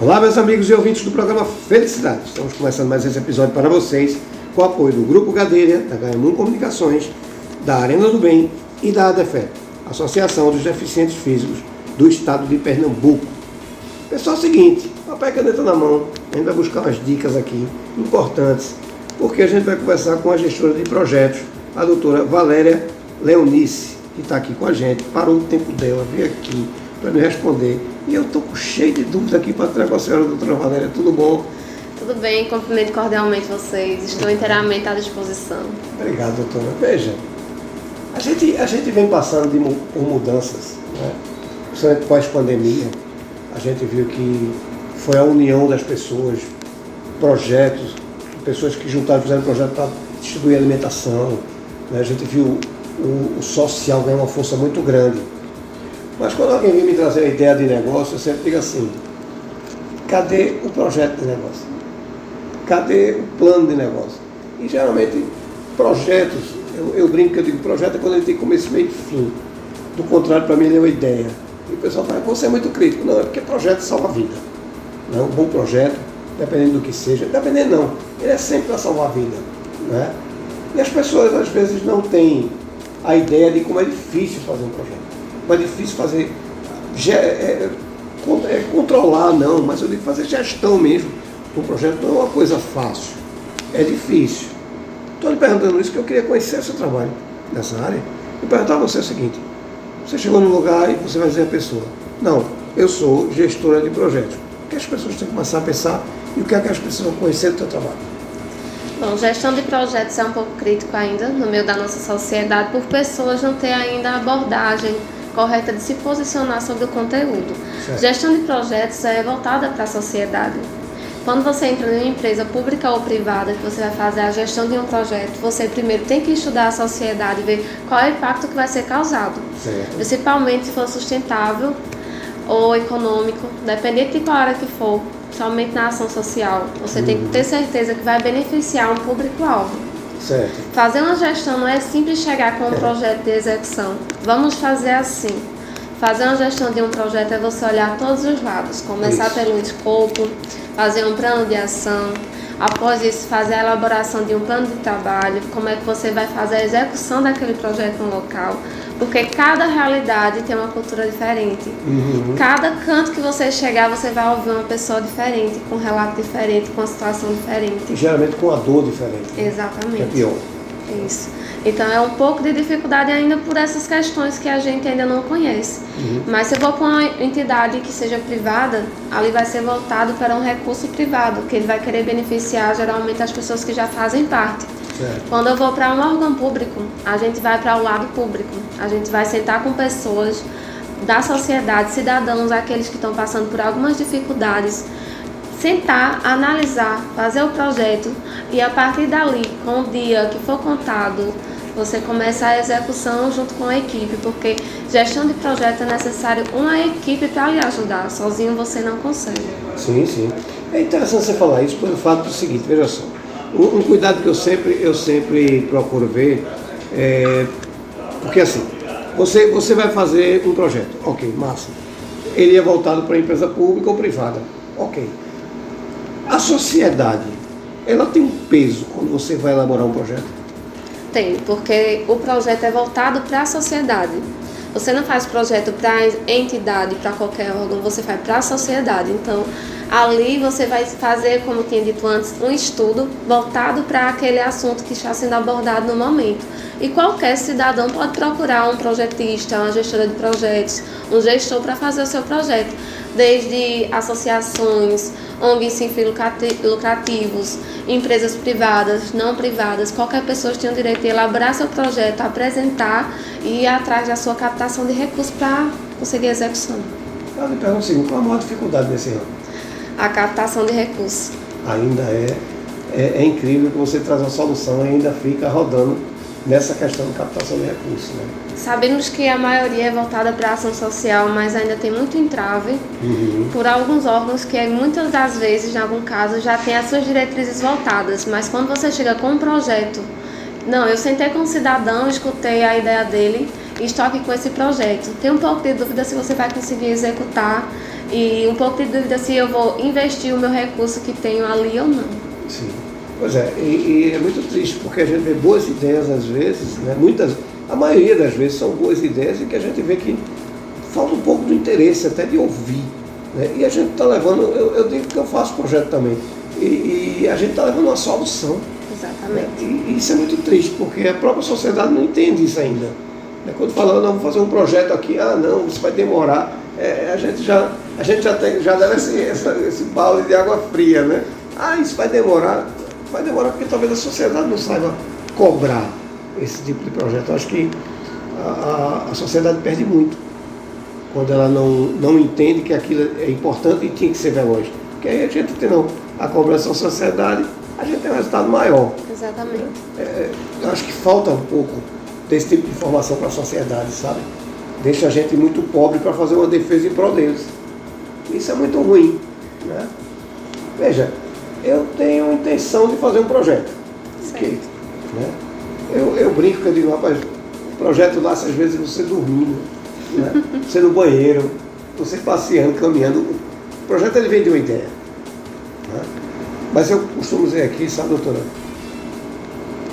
Olá, meus amigos e ouvintes do programa Felicidade. Estamos começando mais esse episódio para vocês com o apoio do Grupo Gadeira, da Ganhamun Comunicações, da Arena do Bem e da ADEFE, Associação dos Deficientes Físicos do Estado de Pernambuco. Pessoal, é o seguinte, papel e caneta na mão, a gente vai buscar umas dicas aqui importantes, porque a gente vai conversar com a gestora de projetos, a doutora Valéria Leonice, que está aqui com a gente, parou o tempo dela, veio aqui para me responder. E eu estou cheio de dúvidas aqui para trazer com a senhora, doutora Valéria, tudo bom? Tudo bem, cumprimento cordialmente vocês, estou inteiramente à disposição. Obrigado, doutora. Veja, a gente, a gente vem passando de, por mudanças, né? principalmente pós-pandemia. A gente viu que foi a união das pessoas, projetos, pessoas que juntaram, fizeram projeto para distribuir alimentação. Né? A gente viu o, o social ganhar uma força muito grande. Mas quando alguém vem me trazer a ideia de negócio, eu sempre digo assim, cadê o projeto de negócio? Cadê o plano de negócio? E geralmente projetos, eu, eu brinco que eu digo projeto é quando ele tem começo, meio e fim. Do contrário, para mim ele é uma ideia. E o pessoal fala, você é muito crítico. Não, é porque projeto salva a vida. Não, é um bom projeto, dependendo do que seja. Dependendo não, ele é sempre para salvar a vida. Né? E as pessoas às vezes não têm a ideia de como é difícil fazer um projeto. Como é difícil fazer. É, é, é, controlar, não, mas eu digo fazer gestão mesmo. Um projeto não é uma coisa fácil. É difícil. Estou lhe perguntando isso porque eu queria conhecer o seu trabalho nessa área. E perguntar a você o seguinte: você chegou num lugar e você vai dizer à pessoa, não, eu sou gestora de projetos. O que as pessoas têm que começar a pensar e o que é que as pessoas vão conhecer do seu trabalho? Bom, gestão de projetos é um pouco crítico ainda no meio da nossa sociedade por pessoas não ter ainda abordagem correta de se posicionar sobre o conteúdo. Certo. Gestão de projetos é voltada para a sociedade. Quando você entra em uma empresa pública ou privada que você vai fazer a gestão de um projeto, você primeiro tem que estudar a sociedade e ver qual é o impacto que vai ser causado. Certo. Principalmente se for sustentável ou econômico, dependente de qual área que for somente na ação social. Você uhum. tem que ter certeza que vai beneficiar um público-alvo. Certo. Fazer uma gestão não é simples chegar com um é. projeto de execução. Vamos fazer assim. Fazer uma gestão de um projeto é você olhar todos os lados, começar isso. pelo escopo, fazer um plano de ação, após isso fazer a elaboração de um plano de trabalho, como é que você vai fazer a execução daquele projeto no local, porque cada realidade tem uma cultura diferente. Uhum. Cada canto que você chegar, você vai ouvir uma pessoa diferente, com um relato diferente, com uma situação diferente. E geralmente com a dor diferente. Né? Exatamente. é pior. Isso. Então é um pouco de dificuldade ainda por essas questões que a gente ainda não conhece. Uhum. Mas se eu vou para uma entidade que seja privada, ali vai ser voltado para um recurso privado, que ele vai querer beneficiar geralmente as pessoas que já fazem parte. Certo. Quando eu vou para um órgão público, a gente vai para o lado público. A gente vai sentar com pessoas da sociedade, cidadãos, aqueles que estão passando por algumas dificuldades, sentar, analisar, fazer o projeto e a partir dali, com o dia que for contado, você começa a execução junto com a equipe, porque gestão de projeto é necessário uma equipe para lhe ajudar, sozinho você não consegue. Sim, sim. É interessante você falar isso pelo fato do seguinte, veja só. Um, cuidado que eu sempre, eu sempre procuro ver é. Porque assim, você, você vai fazer um projeto, ok, massa. Ele é voltado para a empresa pública ou privada, ok. A sociedade, ela tem um peso quando você vai elaborar um projeto? Tem, porque o projeto é voltado para a sociedade. Você não faz projeto para entidade, para qualquer órgão, você faz para a sociedade. Então, ali você vai fazer, como tinha dito antes, um estudo voltado para aquele assunto que está sendo abordado no momento. E qualquer cidadão pode procurar um projetista, uma gestora de projetos, um gestor para fazer o seu projeto, desde associações, ONGs sem fins lucrativos, empresas privadas, não privadas, qualquer pessoa tem o direito de elaborar seu projeto, apresentar e ir atrás da sua captação de recursos para conseguir a execução. Eu lhe pergunto assim, qual a maior dificuldade nesse ramo? A captação de recursos. Ainda é, é, é incrível que você traz uma solução e ainda fica rodando nessa questão de captação de recursos. Né? Sabemos que a maioria é voltada para a ação social, mas ainda tem muito entrave uhum. por alguns órgãos que muitas das vezes, em algum caso, já tem as suas diretrizes voltadas, mas quando você chega com um projeto, não, eu sentei com um cidadão, escutei a ideia dele e estou aqui com esse projeto. Tem um pouco de dúvida se você vai conseguir executar e um pouco de dúvida se eu vou investir o meu recurso que tenho ali ou não. Sim. Pois é, e, e é muito triste porque a gente vê boas ideias às vezes, né? muitas, a maioria das vezes são boas ideias e que a gente vê que falta um pouco do interesse até de ouvir. Né? E a gente está levando, eu, eu, digo que eu faço projeto também, e, e a gente está levando uma solução. Exatamente. Né? E, e, isso é muito triste, porque a própria sociedade não entende isso ainda. Né? Quando fala, não, vou fazer um projeto aqui, ah não, isso vai demorar. É, a gente já, a gente já, tem, já deve esse, esse, esse balde de água fria, né? Ah, isso vai demorar. Vai demorar porque talvez a sociedade não saiba cobrar esse tipo de projeto. Eu acho que a, a, a sociedade perde muito quando ela não, não entende que aquilo é importante e tinha que ser veloz. Porque aí a gente tendo a cobrança da sociedade, a gente tem um resultado maior. Exatamente. É, eu acho que falta um pouco desse tipo de informação para a sociedade, sabe? Deixa a gente muito pobre para fazer uma defesa em prol deles. Isso é muito ruim. Né? Veja, eu tenho intenção de fazer um projeto. Certo. né? eu, eu brinco que eu digo, rapaz, o projeto lá, às vezes você dormindo né? você no banheiro, você passeando, caminhando. O projeto ele vem de uma ideia. Né? Mas eu costumo dizer aqui, sabe, doutora?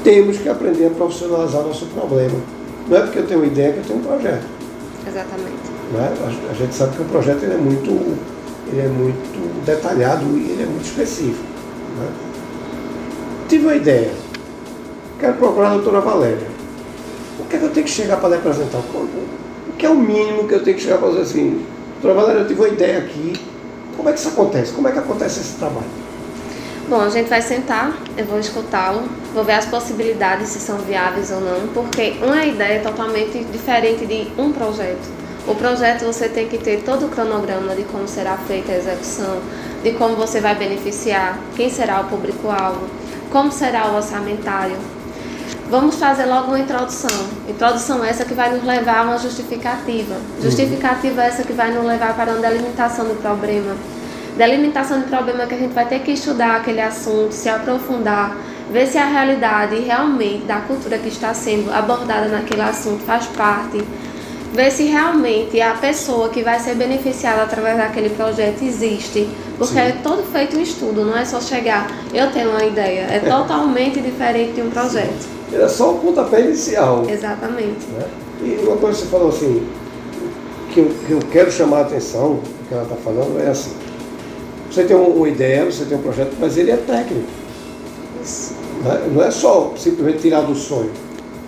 Temos que aprender a profissionalizar nosso problema. Não é porque eu tenho uma ideia que eu tenho um projeto. Exatamente. Né? A, a gente sabe que o projeto ele é muito, ele é muito detalhado e ele é muito específico. Né? Tive uma ideia. Quero procurar a doutora Valéria. O que é que eu tenho que chegar para lhe apresentar? que é o mínimo que eu tenho que chegar para fazer assim, doutora Valéria, eu tive uma ideia aqui, como é que isso acontece? Como é que acontece esse trabalho? Bom, a gente vai sentar, eu vou escutá-lo, vou ver as possibilidades, se são viáveis ou não, porque uma ideia é totalmente diferente de um projeto. O projeto você tem que ter todo o cronograma de como será feita a execução, de como você vai beneficiar, quem será o público-alvo, como será o orçamentário, Vamos fazer logo uma introdução. Introdução essa que vai nos levar a uma justificativa. Justificativa essa que vai nos levar para uma delimitação do problema. Delimitação do problema que a gente vai ter que estudar aquele assunto, se aprofundar, ver se a realidade realmente da cultura que está sendo abordada naquele assunto faz parte, ver se realmente a pessoa que vai ser beneficiada através daquele projeto existe, porque Sim. é todo feito um estudo, não é só chegar, eu tenho uma ideia, é totalmente diferente de um projeto. Era só o pontapé inicial. Exatamente. Né? E uma coisa que você falou assim, que eu, que eu quero chamar a atenção, o que ela está falando, é assim. Você tem uma ideia, você tem um projeto, mas ele é técnico. Isso. Não é só simplesmente tirar do sonho.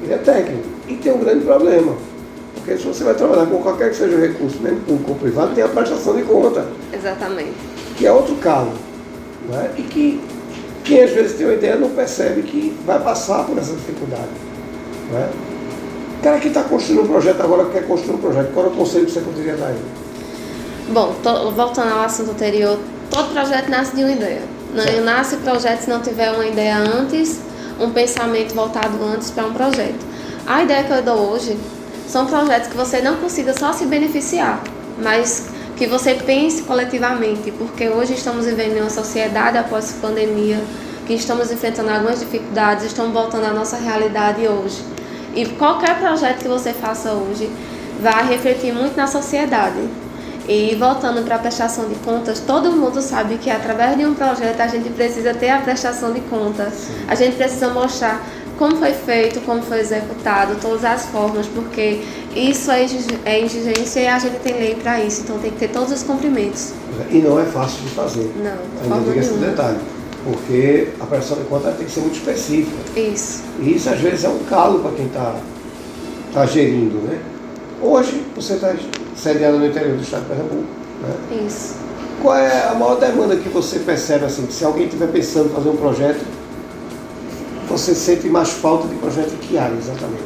Ele é técnico. E tem um grande problema. Porque se você vai trabalhar com qualquer que seja o recurso, mesmo público ou privado, tem a prestação de conta. Exatamente. Que é outro caso. Né? E que quem às vezes tem uma ideia não percebe que vai passar por essa dificuldade. Né? O cara que está construindo um projeto agora quer construir um projeto, qual é o conselho que você poderia dar a ele? Bom, tô, voltando ao assunto anterior, todo projeto nasce de uma ideia. Não certo. nasce projeto se não tiver uma ideia antes, um pensamento voltado antes para um projeto. A ideia que eu dou hoje são projetos que você não consiga só se beneficiar, mas que você pense coletivamente, porque hoje estamos vivendo em uma sociedade após a pandemia, que estamos enfrentando algumas dificuldades, estamos voltando à nossa realidade hoje. E qualquer projeto que você faça hoje vai refletir muito na sociedade. E voltando para a prestação de contas, todo mundo sabe que através de um projeto a gente precisa ter a prestação de contas. A gente precisa mostrar como foi feito, como foi executado, todas as formas, porque isso é, é exigência e a gente tem lei para isso, então tem que ter todos os cumprimentos. E não é fácil de fazer. Não, Ainda diga esse detalhe. Porque a prestação de conta tem que ser muito específica. Isso. E isso às vezes é um calo para quem está tá gerindo, né? Hoje você está sediado no interior do estado de Pernambuco. Né? Isso. Qual é a maior demanda que você percebe assim, que se alguém estiver pensando em fazer um projeto, você sente mais falta de projeto que área exatamente?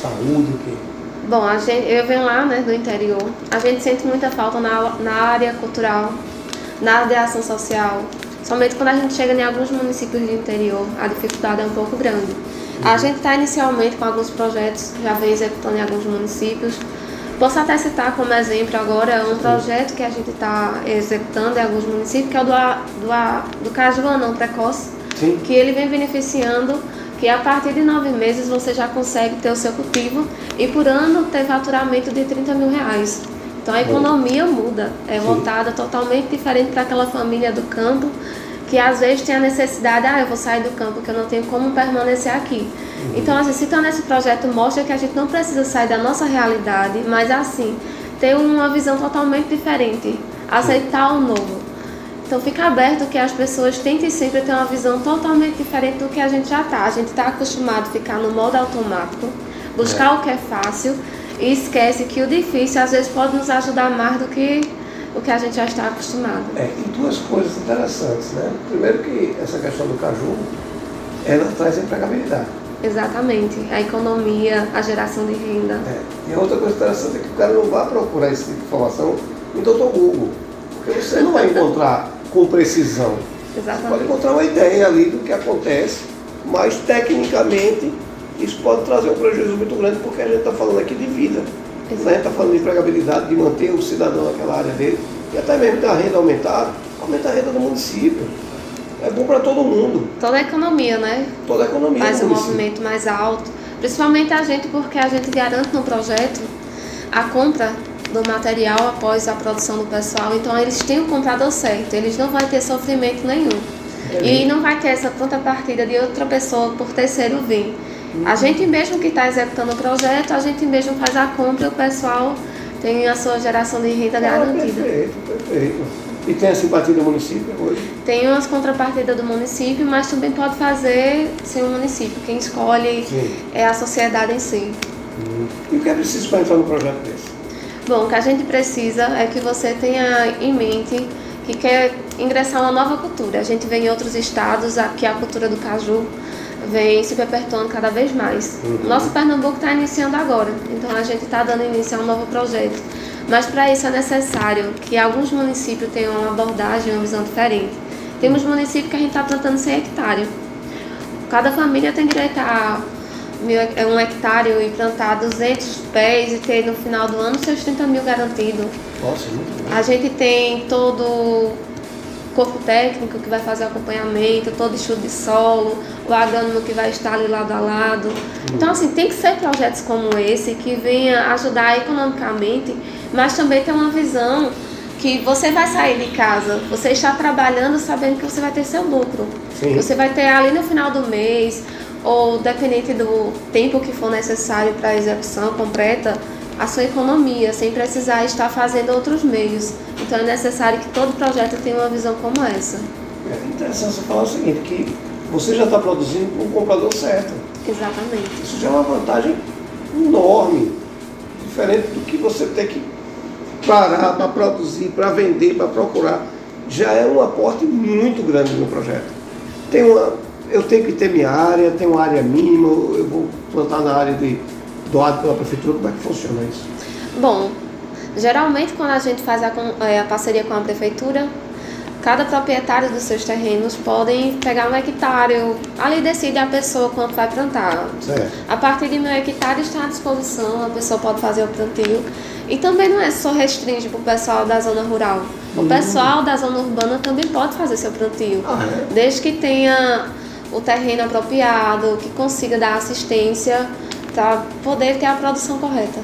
Saúde, o quê? Bom, a gente, eu venho lá né, do interior, a gente sente muita falta na, na área cultural, na área de ação social. Somente quando a gente chega em alguns municípios do interior, a dificuldade é um pouco grande. A uhum. gente está inicialmente com alguns projetos, já vem executando em alguns municípios. Posso até citar como exemplo agora um projeto que a gente está executando em alguns municípios, que é o do, do, do Cajuanão Precoce, Sim. que ele vem beneficiando que a partir de nove meses você já consegue ter o seu cultivo e por ano ter faturamento de 30 mil reais. Então a economia muda, é voltada totalmente diferente para aquela família do campo que às vezes tem a necessidade, ah, eu vou sair do campo porque eu não tenho como permanecer aqui. Uhum. Então, assim, se torna esse projeto mostra que a gente não precisa sair da nossa realidade, mas assim, ter uma visão totalmente diferente, aceitar o novo. Então fica aberto que as pessoas tentem sempre ter uma visão totalmente diferente do que a gente já está. A gente está acostumado a ficar no modo automático, buscar é. o que é fácil e esquece que o difícil às vezes pode nos ajudar mais do que o que a gente já está acostumado. É, e duas coisas interessantes, né? Primeiro que essa questão do caju, ela traz empregabilidade. Exatamente, a economia, a geração de renda. É. E outra coisa interessante é que o cara não vai procurar esse tipo de informação em Dr. Google, porque você não vai encontrar com precisão. Exatamente. Você pode encontrar uma ideia ali do que acontece, mas tecnicamente isso pode trazer um prejuízo muito grande, porque a gente está falando aqui de vida. A gente está falando de empregabilidade, de manter o cidadão naquela área dele, e até mesmo da renda aumentar, aumenta a renda do município. É bom para todo mundo. Toda a economia, né? Toda a economia. Faz um movimento mais alto. Principalmente a gente, porque a gente garante no projeto a compra do material após a produção do pessoal. Então eles têm o comprador certo, eles não vão ter sofrimento nenhum. É e não vai ter essa contrapartida de outra pessoa por terceiro vir. A gente mesmo que está executando o projeto, a gente mesmo faz a compra e o pessoal tem a sua geração de renda ah, garantida. Perfeito, perfeito. E tem a simpatia do município hoje? Tem umas contrapartidas do município, mas também pode fazer sem o município. Quem escolhe Sim. é a sociedade em si. Hum. E o que é preciso para entrar no projeto desse? Bom, o que a gente precisa é que você tenha em mente que quer ingressar uma nova cultura. A gente vê em outros estados aqui a cultura do caju vem se perpetuando cada vez mais. Uhum. Nosso Pernambuco está iniciando agora, então a gente está dando início a um novo projeto. Mas para isso é necessário que alguns municípios tenham uma abordagem, uma visão diferente. Temos municípios que a gente está plantando 100 hectares. Cada família tem direito a um hectare e plantar 200 pés e ter no final do ano seus 30 mil garantidos. Nossa, muito bom. A gente tem todo corpo técnico que vai fazer o acompanhamento, todo estudo de solo, o agrônomo que vai estar ali lado a lado. Então, assim, tem que ser projetos como esse que venha ajudar economicamente, mas também ter uma visão que você vai sair de casa, você está trabalhando sabendo que você vai ter seu lucro. Sim. Você vai ter ali no final do mês, ou dependente do tempo que for necessário para a execução completa, a sua economia, sem precisar estar fazendo outros meios. Então é necessário que todo projeto tenha uma visão como essa. É interessante você falar o seguinte, que você já está produzindo com o comprador certo. Exatamente. Isso já é uma vantagem enorme, diferente do que você ter que parar para produzir, para vender, para procurar. Já é um aporte muito grande no projeto. Tem uma, eu tenho que ter minha área, tem uma área mínima, eu vou plantar na área de doado pela prefeitura, como é que funciona isso? Bom, geralmente quando a gente faz a, é, a parceria com a prefeitura, cada proprietário dos seus terrenos podem pegar um hectare, ali decide a pessoa quanto vai plantar. Certo. A partir de mil hectares está à disposição, a pessoa pode fazer o plantio. E também não é só restringe para o pessoal da zona rural. O hum. pessoal da zona urbana também pode fazer seu plantio. Ah, é? Desde que tenha o terreno apropriado, que consiga dar assistência para poder ter a produção correta.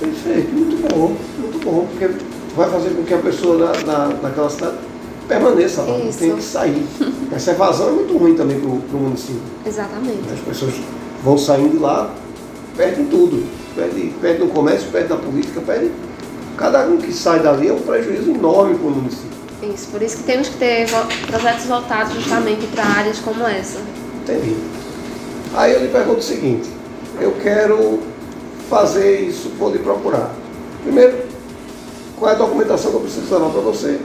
Perfeito, muito bom, muito bom, porque vai fazer com que a pessoa na, na, naquela cidade permaneça lá, não tem que sair. Essa evasão é muito ruim também para o município. Exatamente. As pessoas vão saindo de lá, perdem tudo. Perde, perde no comércio, perde na política, perde. Cada um que sai dali é um prejuízo enorme para o município. Isso, por isso que temos que ter projetos voltados justamente para áreas como essa. Entendi. Aí eu lhe pergunto o seguinte, eu quero fazer isso, vou lhe procurar. Primeiro, qual é a documentação que eu preciso levar para você?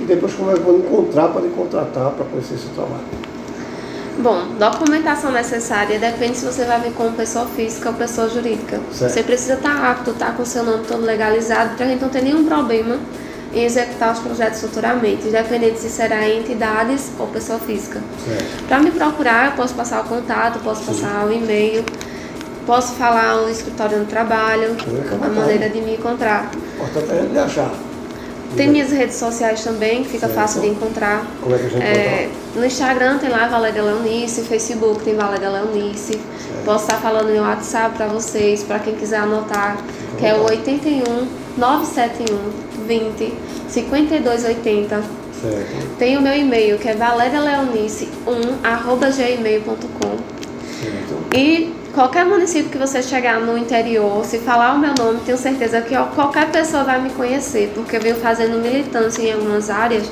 E depois como é eu vou encontrar para lhe contratar para conhecer seu trabalho. Bom, documentação necessária depende se você vai vir como pessoa física ou pessoa jurídica. Certo. Você precisa estar apto, estar com seu nome todo legalizado para a gente não ter nenhum problema em executar os projetos futuramente, independente se será em entidades ou pessoa física. Para me procurar, eu posso passar o contato, posso Sim. passar o e-mail. Posso falar o escritório no trabalho, a maneira de me encontrar. Importante é achar. Tem minhas redes sociais também, que fica certo. fácil de encontrar. Como é que a gente é, No Instagram tem lá Valéria Leonice, Facebook tem Valéria Leonice. Certo. Posso estar falando no WhatsApp para vocês, para quem quiser anotar, que é o 81 971 20 5280. Certo. Tem o meu e-mail que é valerialeonice1@gmail.com. Certo. E qualquer município que você chegar no interior, se falar o meu nome, tenho certeza que ó, qualquer pessoa vai me conhecer, porque eu venho fazendo militância em algumas áreas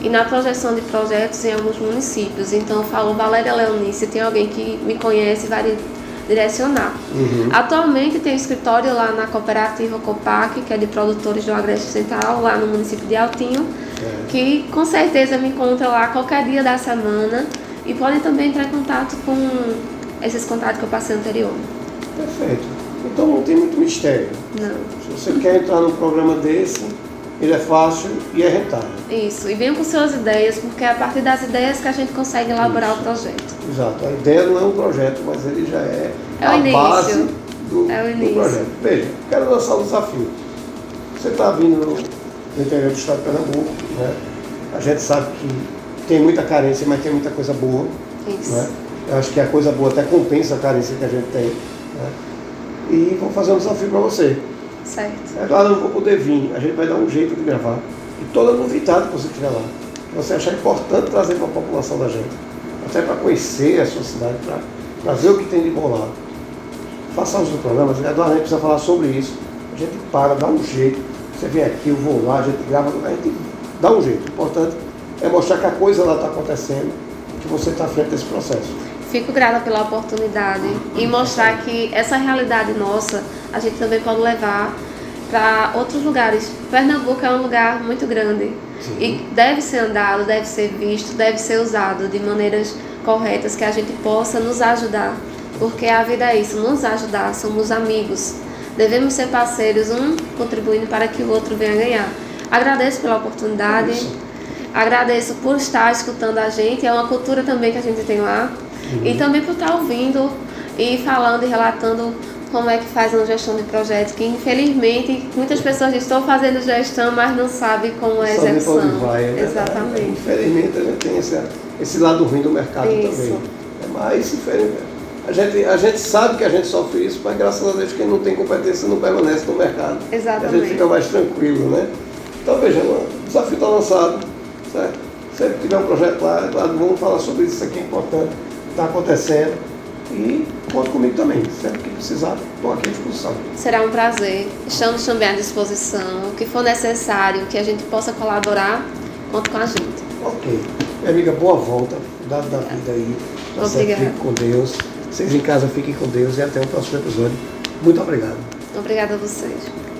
e na projeção de projetos em alguns municípios. Então eu falo Valéria Leonice, tem alguém que me conhece vai direcionar. Uhum. Atualmente tem um escritório lá na cooperativa Copac, que é de produtores do Agreste Central, lá no município de Altinho, Certo. que com certeza me encontra lá qualquer dia da semana e podem também entrar em contato com esses contatos que eu passei anterior. Perfeito. Então não tem muito mistério. Não. Se você quer entrar num programa desse, ele é fácil e é rentável. Isso, e venham com suas ideias, porque é a partir das ideias que a gente consegue elaborar o projeto. Exato. A ideia não é um projeto, mas ele já é, É o a início. base do, É do projeto. Veja, quero lançar um desafio. Você está vindo no, no interior do estado de Pernambuco, né? a gente sabe que tem muita carência, mas tem muita coisa boa. Isso. Né? Eu acho que a coisa boa até compensa a carência que a gente tem. Né? E vou fazer um desafio para você. Certo. É eu não vou poder vir, a gente vai dar um jeito de gravar. E toda novidade que você tiver lá, que você achar importante trazer para a população da gente, até para conhecer a sua cidade, para ver o que tem de bom lá. Faça uso do programa, Eduardo, a gente precisa falar sobre isso. A gente para, dá um jeito. Você vem aqui, eu vou lá, a gente grava, a gente dá um jeito. O importante é mostrar que a coisa lá está acontecendo, que você está frente desse processo. Fico grata pela oportunidade e mostrar que essa realidade nossa a gente também pode levar para outros lugares. Pernambuco é um lugar muito grande Sim. e deve ser andado, deve ser visto, deve ser usado de maneiras corretas que a gente possa nos ajudar. Porque a vida é isso, nos ajudar, somos amigos. Devemos ser parceiros, um contribuindo para que o outro venha ganhar. Agradeço pela oportunidade. Agradeço por estar escutando a gente, é uma cultura também que a gente tem lá. E também por estar ouvindo e falando e relatando como é que faz uma gestão de projetos, que infelizmente muitas pessoas estão fazendo gestão, mas não sabem como é a execução. vai, é verdade. Exatamente. Infelizmente a gente tem esse, esse lado ruim do mercado Isso. também. É, Mas, infelizmente, a gente, a gente sabe que a gente sofre isso, mas graças a Deus quem não tem competência não permanece no mercado. Exatamente. A gente fica mais tranquilo, né? Então veja, o desafio está lançado, certo? Sempre que tiver um projeto lá, vamos falar sobre isso, isso aqui é importante, está acontecendo. E conta comigo também. Sempre que precisar, estou aqui à disposição. Será um prazer. Estamos também à disposição. O que for necessário, que a gente possa colaborar, conte com a gente. Ok. Minha amiga, boa volta. Cuidado da vida aí. Tá? Obrigada. Fique com Deus. Vocês em casa fiquem com Deus e até o próximo episódio. Muito obrigado. Obrigada a vocês.